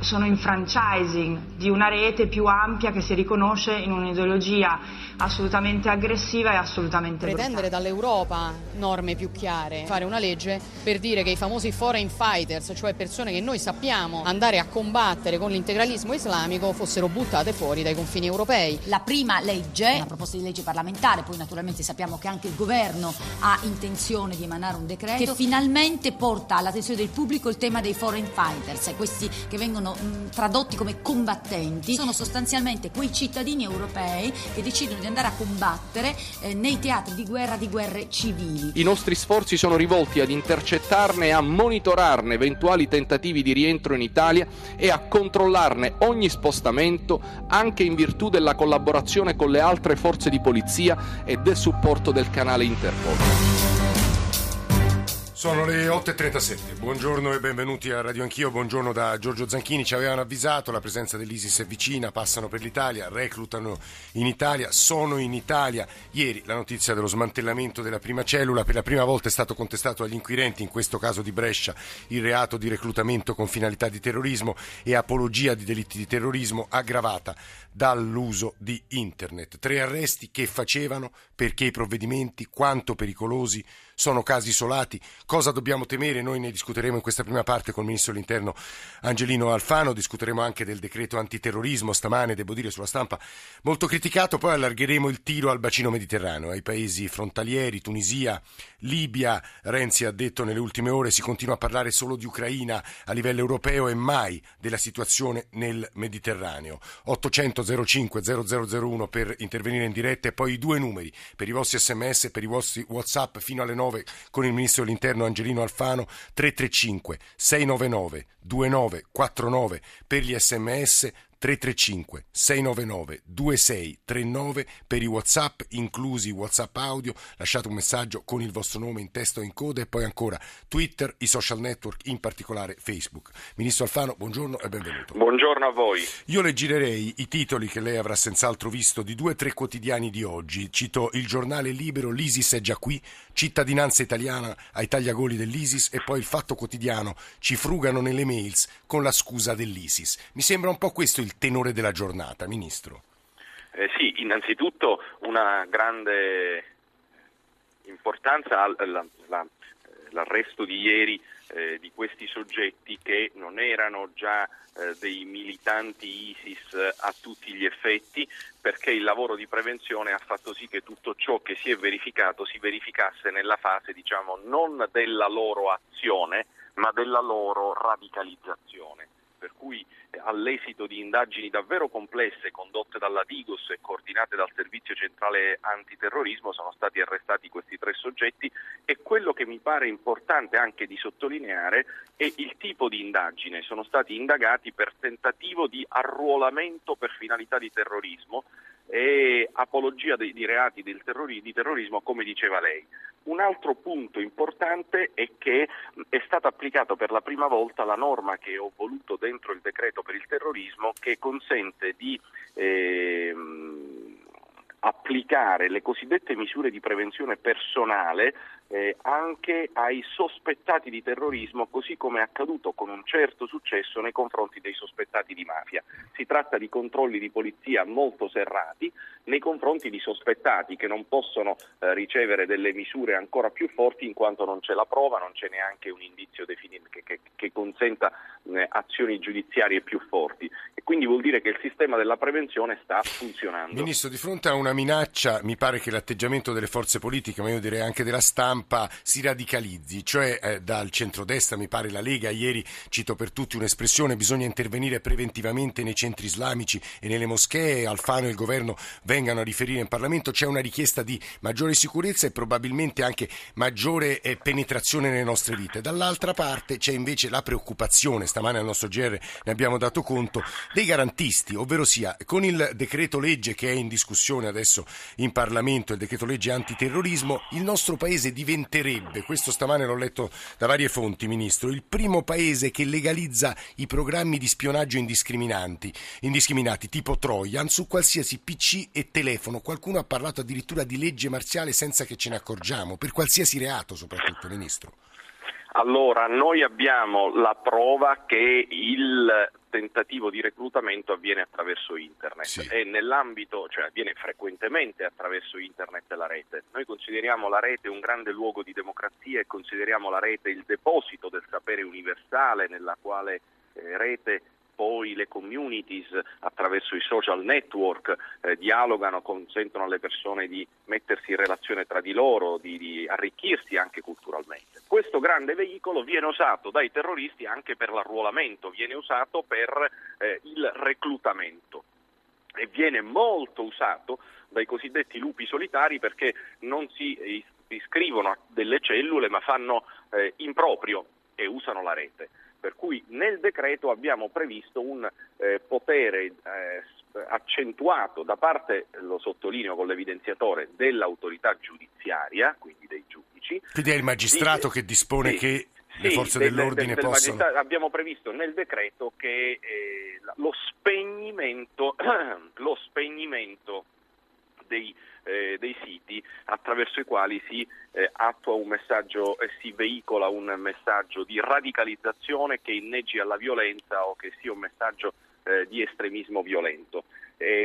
sono in franchising di una rete più ampia che si riconosce in un'ideologia assolutamente aggressiva e assolutamente Pretendere dall'Europa norme più chiare, fare una legge per dire che i famosi foreign fighters, cioè persone che noi sappiamo andare a combattere con l'integralismo islamico, fossero buttate fuori dai confini europei. La prima legge, una proposta di legge parlamentare, poi naturalmente sappiamo che anche il governo ha intenzione di emanare un decreto che finalmente porta all'attenzione del pubblico il tema dei foreign fighters, questi che vengono mh, tradotti come combattenti, sono sostanzialmente quei cittadini europei che decidono di andare a combattere eh, nei teatri di guerra di guerre civili. I nostri sforzi sono rivolti ad intercettarne e a monitorarne eventuali tentativi di rientro in Italia e a controllarne ogni spostamento anche in virtù della collaborazione con le altre forze di polizia e del supporto del canale Interpol. Sono le 8.37, buongiorno e benvenuti a Radio Anch'io, buongiorno da Giorgio Zanchini, ci avevano avvisato, la presenza dell'ISIS è vicina, passano per l'Italia, reclutano in Italia, sono in Italia. Ieri la notizia dello smantellamento della prima cellula, per la prima volta è stato contestato agli inquirenti, in questo caso di Brescia, il reato di reclutamento con finalità di terrorismo e apologia di delitti di terrorismo aggravata dall'uso di internet. Tre arresti che facevano perché i provvedimenti, quanto pericolosi, sono casi isolati. Cosa dobbiamo temere? Noi ne discuteremo in questa prima parte con il Ministro dell'Interno Angelino Alfano, discuteremo anche del decreto antiterrorismo stamane, devo dire, sulla stampa molto criticato, poi allargheremo il tiro al bacino mediterraneo, ai paesi frontalieri, Tunisia, Libia. Renzi ha detto nelle ultime ore si continua a parlare solo di Ucraina a livello europeo e mai della situazione nel Mediterraneo. 800 05 0001 per intervenire in diretta e poi i due numeri per i vostri sms per i vostri whatsapp fino alle 9 con il Ministro dell'Interno Angelino Alfano 335 699 2949 per gli sms 335 699 2639 per i WhatsApp, inclusi WhatsApp audio. Lasciate un messaggio con il vostro nome in testo e in coda e poi ancora Twitter, i social network, in particolare Facebook. Ministro Alfano, buongiorno e benvenuto. Buongiorno a voi. Io le girerei i titoli che lei avrà senz'altro visto di due o tre quotidiani di oggi. Cito il giornale libero L'ISIS è già qui, cittadinanza italiana ai tagliagoli dell'ISIS e poi il fatto quotidiano ci frugano nelle mails con la scusa dell'ISIS. Mi sembra un po' questo il tenore della giornata, Ministro. Eh sì, innanzitutto una grande importanza la, la, l'arresto di ieri eh, di questi soggetti che non erano già eh, dei militanti ISIS a tutti gli effetti perché il lavoro di prevenzione ha fatto sì che tutto ciò che si è verificato si verificasse nella fase diciamo non della loro azione ma della loro radicalizzazione per cui all'esito di indagini davvero complesse condotte dalla Digos e coordinate dal Servizio Centrale Antiterrorismo sono stati arrestati questi tre soggetti e quello che mi pare importante anche di sottolineare è il tipo di indagine. Sono stati indagati per tentativo di arruolamento per finalità di terrorismo e apologia di, di reati terrori, di terrorismo, come diceva lei. Un altro punto importante è che è stata applicata per la prima volta la norma che ho voluto dentro il decreto per il terrorismo che consente di eh, applicare le cosiddette misure di prevenzione personale eh, anche ai sospettati di terrorismo, così come è accaduto con un certo successo nei confronti dei sospettati di mafia. Si tratta di controlli di polizia molto serrati nei confronti di sospettati che non possono eh, ricevere delle misure ancora più forti in quanto non c'è la prova, non c'è neanche un indizio definito che, che, che consenta eh, azioni giudiziarie più forti. E quindi vuol dire che il sistema della prevenzione sta funzionando. Ministro, di fronte a una minaccia, mi pare che l'atteggiamento delle forze politiche, ma io direi anche della stampa, si radicalizzi, cioè eh, dal centrodestra, mi pare la Lega, ieri cito per tutti un'espressione, bisogna intervenire preventivamente nei centri islamici e nelle moschee, Alfano e il governo vengano a riferire in Parlamento, c'è una richiesta di maggiore sicurezza e probabilmente anche maggiore eh, penetrazione nelle nostre vite. Dall'altra parte c'è invece la preoccupazione, stamane al nostro GR ne abbiamo dato conto, dei garantisti, ovvero sia con il decreto legge che è in discussione adesso in Parlamento, il decreto legge antiterrorismo, il nostro paese diventerebbe, questo stamane l'ho letto da varie fonti, Ministro, il primo paese che legalizza i programmi di spionaggio indiscriminati, indiscriminati tipo Trojan su qualsiasi PC e telefono. Qualcuno ha parlato addirittura di legge marziale senza che ce ne accorgiamo, per qualsiasi reato soprattutto, Ministro. Allora, noi abbiamo la prova che il tentativo di reclutamento avviene attraverso internet sì. e nell'ambito, cioè avviene frequentemente attraverso internet e la rete. Noi consideriamo la rete un grande luogo di democrazia e consideriamo la rete il deposito del sapere universale nella quale eh, rete poi le communities attraverso i social network eh, dialogano, consentono alle persone di mettersi in relazione tra di loro, di, di arricchirsi anche culturalmente. Questo grande veicolo viene usato dai terroristi anche per l'arruolamento, viene usato per eh, il reclutamento e viene molto usato dai cosiddetti lupi solitari perché non si iscrivono a delle cellule ma fanno eh, in proprio e usano la rete. Per cui nel decreto abbiamo previsto un eh, potere eh, accentuato da parte, lo sottolineo con l'evidenziatore, dell'autorità giudiziaria, quindi dei giudici. Quindi è il magistrato di, che dispone sì, che le forze del, dell'ordine del, del possono... Abbiamo previsto nel decreto che eh, lo spegnimento, lo spegnimento dei eh, dei siti attraverso i quali si eh, attua un messaggio e si veicola un messaggio di radicalizzazione che inneggi alla violenza o che sia un messaggio eh, di estremismo violento.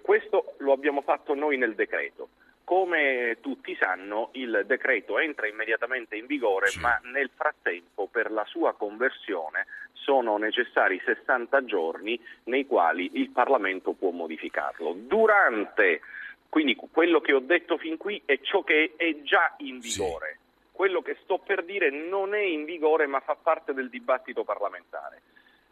questo lo abbiamo fatto noi nel decreto. Come tutti sanno, il decreto entra immediatamente in vigore, sì. ma nel frattempo per la sua conversione sono necessari 60 giorni nei quali il Parlamento può modificarlo. Durante quindi quello che ho detto fin qui è ciò che è già in vigore. Sì. Quello che sto per dire non è in vigore ma fa parte del dibattito parlamentare.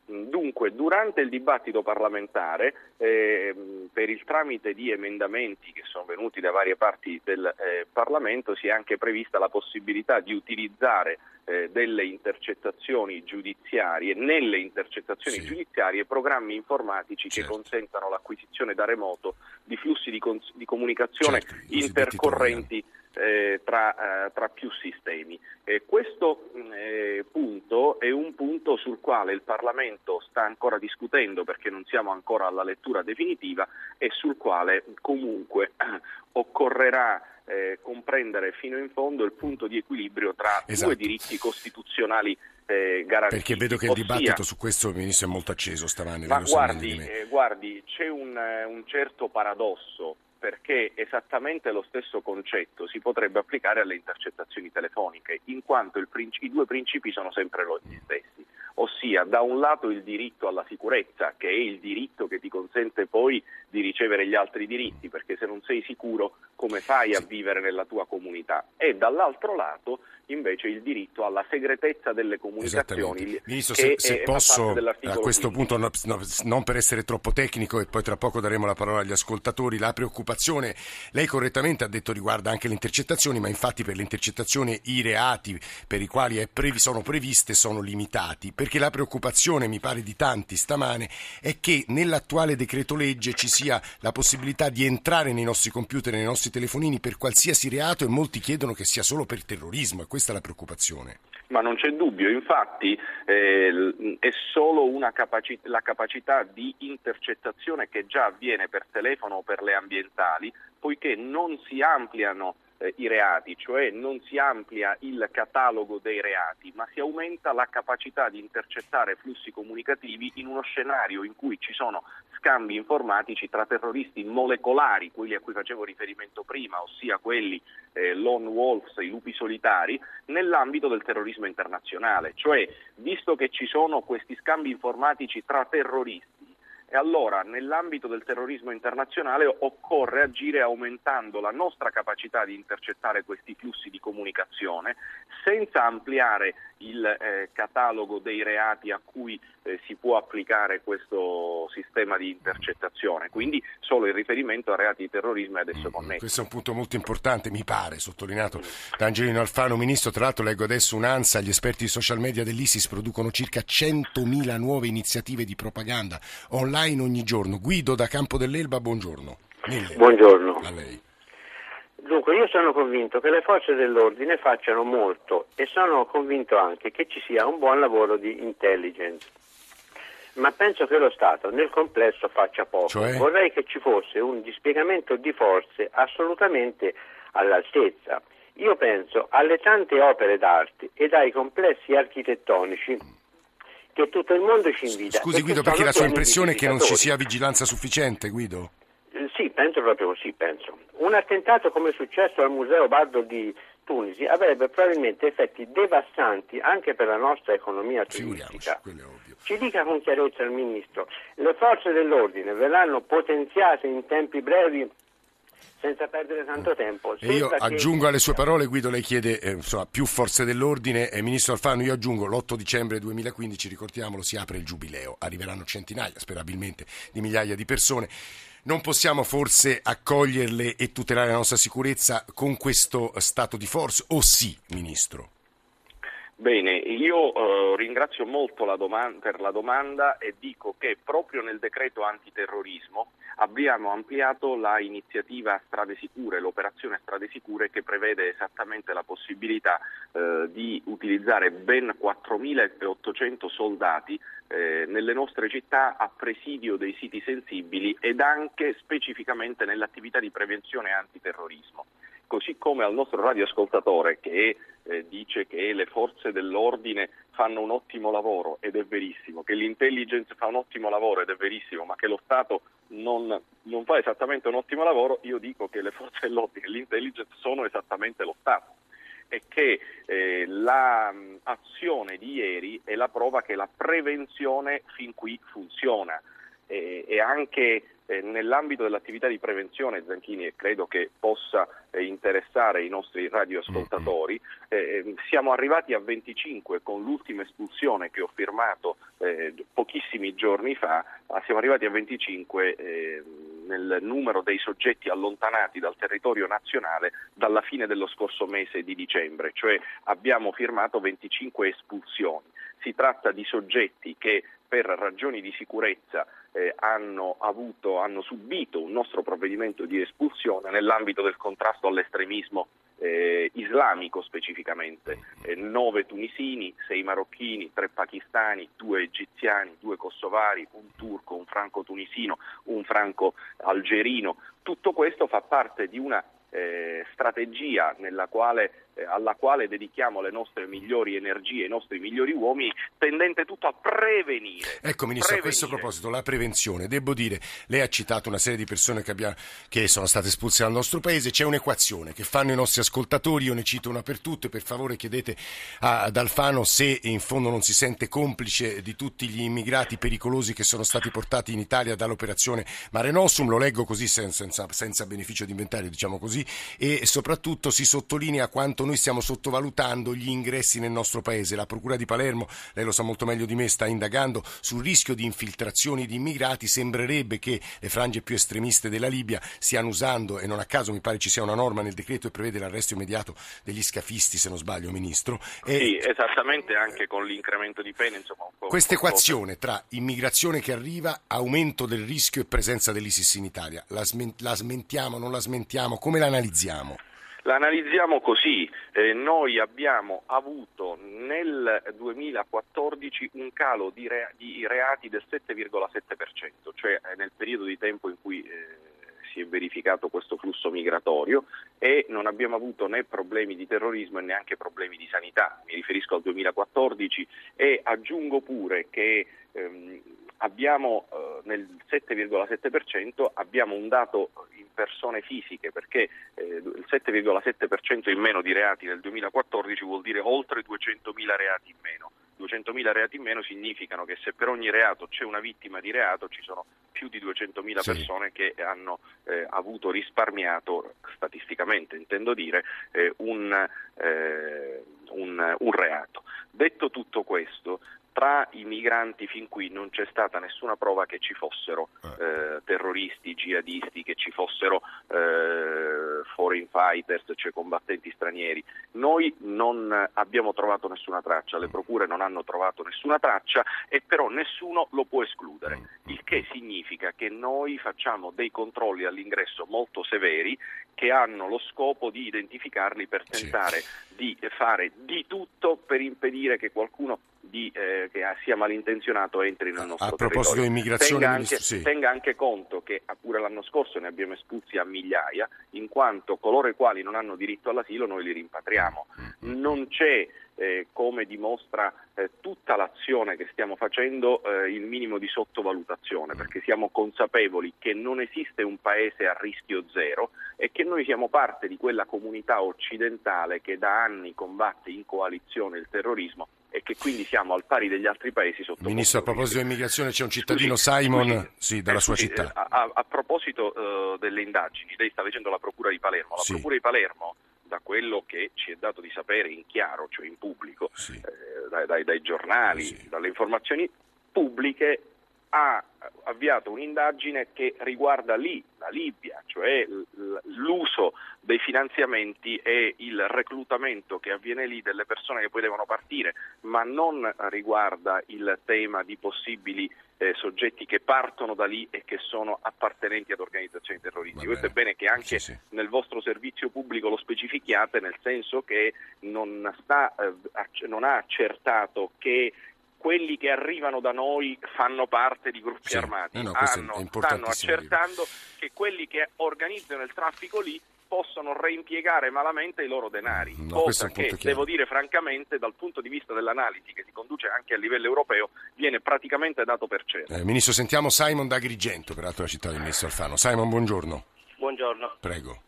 Dunque, durante il dibattito parlamentare, eh, per il tramite di emendamenti che sono venuti da varie parti del eh, Parlamento, si è anche prevista la possibilità di utilizzare eh, delle intercettazioni giudiziarie, nelle intercettazioni sì. giudiziarie, programmi informatici certo. che consentano l'acquisizione da remoto di flussi di, con- di comunicazione certo, intercorrenti eh, tra, eh, tra, più sistemi. Eh, questo eh, punto è un punto sul quale il Parlamento sta ancora discutendo perché non siamo ancora alla lettura definitiva e sul quale comunque occorrerà eh, comprendere fino in fondo il punto di equilibrio tra esatto. due diritti costituzionali eh, garantiti. Perché vedo che il dibattito su questo, Ministro, è molto acceso stamane. Ma guardi, eh, guardi, c'è un, un certo paradosso perché esattamente lo stesso concetto si potrebbe applicare alle intercettazioni telefoniche, in quanto princi- i due principi sono sempre gli stessi, ossia da un lato il diritto alla sicurezza, che è il diritto che ti consente poi di ricevere gli altri diritti, perché se non sei sicuro come fai a vivere nella tua comunità, e dall'altro lato invece il diritto alla segretezza delle comunicazioni. Ministro, se, se posso a questo 15. punto, no, no, non per essere troppo tecnico e poi tra poco daremo la parola agli ascoltatori, la preoccupazione, lei correttamente ha detto riguarda anche le intercettazioni, ma infatti per le intercettazioni i reati per i quali previ, sono previste sono limitati, perché la preoccupazione, mi pare di tanti stamane, è che nell'attuale decreto legge ci sia la possibilità di entrare nei nostri computer, nei nostri telefonini per qualsiasi reato e molti chiedono che sia solo per terrorismo questa è la preoccupazione. Ma non c'è dubbio, infatti eh, è solo capaci- la capacità di intercettazione che già avviene per telefono o per le ambientali, poiché non si ampliano eh, i reati, cioè non si amplia il catalogo dei reati, ma si aumenta la capacità di intercettare flussi comunicativi in uno scenario in cui ci sono scambi informatici tra terroristi molecolari, quelli a cui facevo riferimento prima, ossia quelli eh, lone wolves, i lupi solitari, nell'ambito del terrorismo internazionale, cioè visto che ci sono questi scambi informatici tra terroristi, e allora nell'ambito del terrorismo internazionale occorre agire aumentando la nostra capacità di intercettare questi flussi di comunicazione senza ampliare il eh, catalogo dei reati a cui eh, si può applicare questo sistema di intercettazione, quindi solo il riferimento a reati di terrorismo è adesso mm, connesso. Questo è un punto molto importante, mi pare, sottolineato da Angelino Alfano. Ministro, tra l'altro leggo adesso un'ANSA, gli esperti di social media dell'ISIS producono circa 100.000 nuove iniziative di propaganda online online ogni giorno. Guido da Campo dell'Elba, buongiorno. Mille. Buongiorno. A lei. Dunque, io sono convinto che le forze dell'ordine facciano molto e sono convinto anche che ci sia un buon lavoro di intelligence. Ma penso che lo Stato nel complesso faccia poco. Cioè? Vorrei che ci fosse un dispiegamento di forze assolutamente all'altezza. Io penso alle tante opere d'arte ed ai complessi architettonici che tutto il mondo ci invita. Scusi Guido, perché la sua impressione è che non ci sia vigilanza sufficiente, Guido? Eh, Sì, penso proprio così, penso. Un attentato come è successo al Museo Bardo di Tunisi avrebbe probabilmente effetti devastanti anche per la nostra economia turistica. Ci dica con chiarezza il Ministro, le forze dell'ordine verranno potenziate in tempi brevi senza perdere tanto tempo? E io che- aggiungo alle sue parole, Guido, lei chiede eh, insomma, più forze dell'ordine. Eh, Ministro Alfano, io aggiungo l'8 dicembre 2015, ricordiamolo, si apre il giubileo. Arriveranno centinaia, sperabilmente, di migliaia di persone. Non possiamo forse accoglierle e tutelare la nostra sicurezza con questo stato di forza? O sì, Ministro? Bene, io eh, ringrazio molto la doman- per la domanda e dico che proprio nel decreto antiterrorismo abbiamo ampliato la iniziativa Strade Sicure, l'operazione Strade Sicure che prevede esattamente la possibilità eh, di utilizzare ben 4.800 soldati eh, nelle nostre città a presidio dei siti sensibili ed anche specificamente nell'attività di prevenzione antiterrorismo. Così come al nostro radioascoltatore che eh, dice che le forze dell'ordine fanno un ottimo lavoro ed è verissimo, che l'intelligence fa un ottimo lavoro ed è verissimo, ma che lo Stato non, non fa esattamente un ottimo lavoro, io dico che le forze dell'ordine e l'intelligence sono esattamente lo Stato. E che eh, l'azione di ieri è la prova che la prevenzione fin qui funziona. E, e anche eh, nell'ambito dell'attività di prevenzione, Zanchini, e credo che possa eh, interessare i nostri radioascoltatori, eh, siamo arrivati a 25 con l'ultima espulsione che ho firmato eh, pochissimi giorni fa, siamo arrivati a 25 eh, nel numero dei soggetti allontanati dal territorio nazionale dalla fine dello scorso mese di dicembre, cioè abbiamo firmato 25 espulsioni. Si tratta di soggetti che per ragioni di sicurezza eh, hanno, avuto, hanno subito un nostro provvedimento di espulsione nell'ambito del contrasto all'estremismo eh, islamico specificamente. Eh, nove tunisini, sei marocchini, tre pakistani, due egiziani, due kosovari, un turco, un franco tunisino, un franco algerino. Tutto questo fa parte di una eh, strategia nella quale, eh, alla quale dedichiamo le nostre migliori energie, i nostri migliori uomini, tendente tutto a prevenire. Ecco, Ministro, a Prevenire. questo proposito, la prevenzione. Devo dire, lei ha citato una serie di persone che, abbia- che sono state espulse dal nostro paese. C'è un'equazione che fanno i nostri ascoltatori. Io ne cito una per tutte. Per favore, chiedete a- ad Alfano se in fondo non si sente complice di tutti gli immigrati pericolosi che sono stati portati in Italia dall'operazione Mare Nostrum. Lo leggo così, sen- senza, senza beneficio di inventario, diciamo così. E soprattutto si sottolinea quanto noi stiamo sottovalutando gli ingressi nel nostro paese. La Procura di Palermo, lei lo sa molto meglio di me, sta indagando sul rischio di infiltrazioni di immigrati. Sembrerebbe che le frange più estremiste della Libia stiano usando, e non a caso mi pare ci sia una norma nel decreto che prevede l'arresto immediato degli scafisti, se non sbaglio, Ministro. E Sì, esattamente anche con l'incremento di pene, questa equazione tra immigrazione che arriva, aumento del rischio e presenza dell'ISIS in Italia, la, smen- la smentiamo, non la smentiamo? Come la analizziamo? La analizziamo così, eh, noi abbiamo avuto nel 2014 un calo di, rea- di reati del 7,7%, cioè eh, nel periodo di tempo in cui eh, si è verificato questo flusso migratorio e non abbiamo avuto né problemi di terrorismo e neanche problemi di sanità, mi riferisco al 2014 e aggiungo pure che abbiamo eh, nel 7,7% abbiamo un dato in persone fisiche perché eh, il 7,7% in meno di reati nel 2014 vuol dire oltre 200.000 reati in meno. 200.000 reati in meno significano che se per ogni reato c'è una vittima di reato ci sono più di 200.000 Sì. persone che hanno eh, avuto risparmiato, statisticamente intendo dire, eh, un, eh, un- un reato. Detto tutto questo, tra i migranti fin qui non c'è stata nessuna prova che ci fossero eh, eh terroristi, jihadisti, che ci fossero eh, foreign fighters, cioè combattenti stranieri. Noi non abbiamo trovato nessuna traccia, le procure non hanno trovato nessuna traccia e però nessuno lo può escludere, il che significa che noi facciamo dei controlli all'ingresso molto severi che hanno lo scopo di identificarli per tentare sì. di fare di tutto per impedire che qualcuno di, eh, che sia malintenzionato entri nel nostro a proposito di immigrazione tenga anche, sì. tenga anche, conto che pure l'anno scorso ne abbiamo espulsi a migliaia in quanto coloro i quali non hanno diritto all'asilo noi li rimpatriamo mm-hmm. non c'è eh, come dimostra eh, tutta l'azione che stiamo facendo eh, il minimo di sottovalutazione perché siamo consapevoli che non esiste un paese a rischio zero e che noi siamo parte di quella comunità occidentale che da anni combatte in coalizione il terrorismo e che quindi siamo al pari degli altri paesi sotto Ministro, a proposito di immigrazione c'è un cittadino scusi, Simon scusi, sì, dalla eh, sua scusi, città. A, a proposito uh, delle indagini, lei sta leggendo la Procura di Palermo. La sì. Procura di Palermo, da quello che ci è dato di sapere in chiaro, cioè in pubblico, sì. eh, dai, dai, dai, giornali, sì. dalle informazioni pubbliche, ha avviato un'indagine che riguarda lì la Libia, cioè l'uso dei finanziamenti e il reclutamento che avviene lì delle persone che poi devono partire, ma non riguarda il tema di possibili eh, soggetti che partono da lì e che sono appartenenti ad organizzazioni terroristiche. Questo è bene che anche sì, sì. nel vostro servizio pubblico lo specifichiate, nel senso che non, sta, eh, non ha accertato che quelli che arrivano da noi fanno parte di gruppi sì, armati, no, no, Hanno, stanno accertando che quelli che organizzano il traffico lì possono reimpiegare malamente i loro denari, no, cosa che devo dire francamente dal punto di vista dell'analisi che si conduce anche a livello europeo viene praticamente dato per certo. Eh, Ministro, sentiamo Simon da Agrigento, peraltro la città del Ministro Alfano. Simon, buongiorno. Buongiorno. Prego.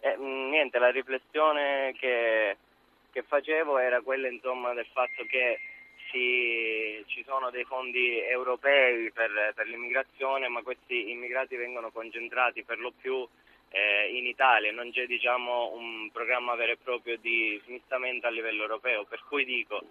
Eh, mm, niente, la riflessione che, che facevo era quella insomma, del fatto che ci, ci sono dei fondi europei per, per, l'immigrazione, ma questi immigrati vengono concentrati per lo più eh, in Italia, non c'è diciamo, un programma vero e proprio di smistamento a livello europeo, per cui dico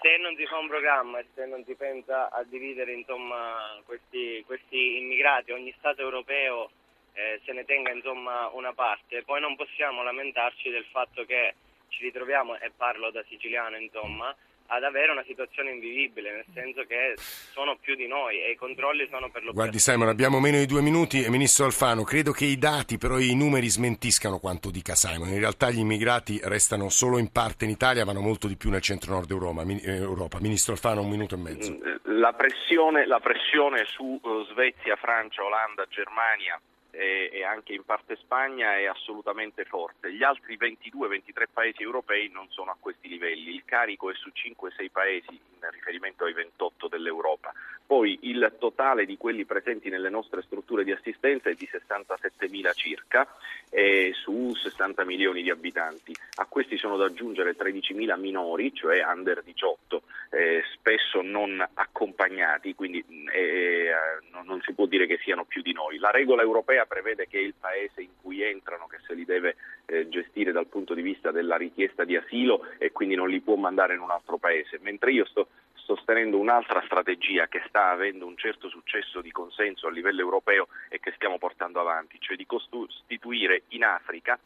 se non si fa un programma e se non si pensa a dividere insomma, questi, questi, immigrati, ogni Stato europeo eh, se ne tenga insomma, una parte, poi non possiamo lamentarci del fatto che ci ritroviamo, e parlo da siciliano insomma, ad avere una situazione invivibile, nel senso che sono più di noi e i controlli sono per lo Guardi Simon, abbiamo meno di due minuti e Ministro Alfano, credo che i dati, però i numeri smentiscano quanto dica Simon. In realtà gli immigrati restano solo in parte in Italia, vanno molto di più nel centro-nord Europa. Eh, Europa. Ministro Alfano, un minuto e mezzo. La pressione, la pressione su uh, Svezia, Francia, Olanda, Germania e, e, anche in parte Spagna è assolutamente forte. Gli altri 22-23 paesi europei non sono a questi livelli, il carico è su 5-6 paesi in riferimento ai 28 dell'Europa. Poi il totale di quelli presenti nelle nostre strutture di assistenza è di 67.000 circa eh, su 60 milioni di abitanti. A questi sono da aggiungere 13.000 minori, cioè under 18, eh, spesso non accompagnati, quindi eh, eh, non si può dire che siano più di noi. La regola europea prevede che il paese in cui entrano, che se li deve eh, gestire dal punto di vista della richiesta di asilo e quindi non li può mandare in un altro paese, mentre io sto sostenendo un'altra strategia che sta avendo un certo successo di consenso a livello europeo e che stiamo portando avanti, cioè di costituire in Africa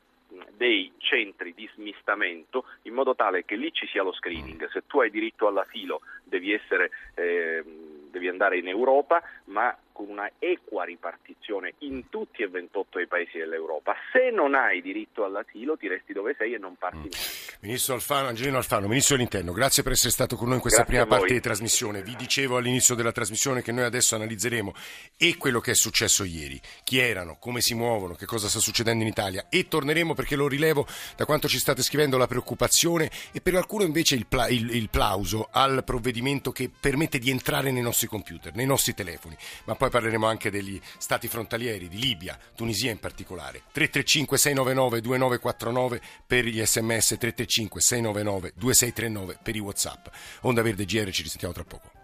dei centri di smistamento in modo tale che lì ci sia lo screening. Se tu hai diritto all'asilo devi, essere, eh, devi andare in Europa, ma con una equa ripartizione in tutti e 28 i paesi dell'Europa. Se non hai diritto all'asilo ti resti dove sei e non parti mm. Ministro Alfano, Angelino Alfano, Ministro dell'Interno, grazie per essere stato con noi in questa grazie prima parte di trasmissione. Vi dicevo all'inizio della trasmissione che noi adesso analizzeremo e quello che è successo ieri, chi erano, come si muovono, che cosa sta succedendo in Italia e torneremo perché lo rilevo da quanto ci state scrivendo la preoccupazione e per qualcuno invece il, pla- il, il plauso al provvedimento che permette di entrare nei nostri computer, nei nostri telefoni. Ma poi parleremo anche degli stati frontalieri, di Libia, Tunisia in particolare. 335 699 2949 per gli sms, 335 699 2639 per i whatsapp. Onda Verde GR, ci risentiamo tra poco.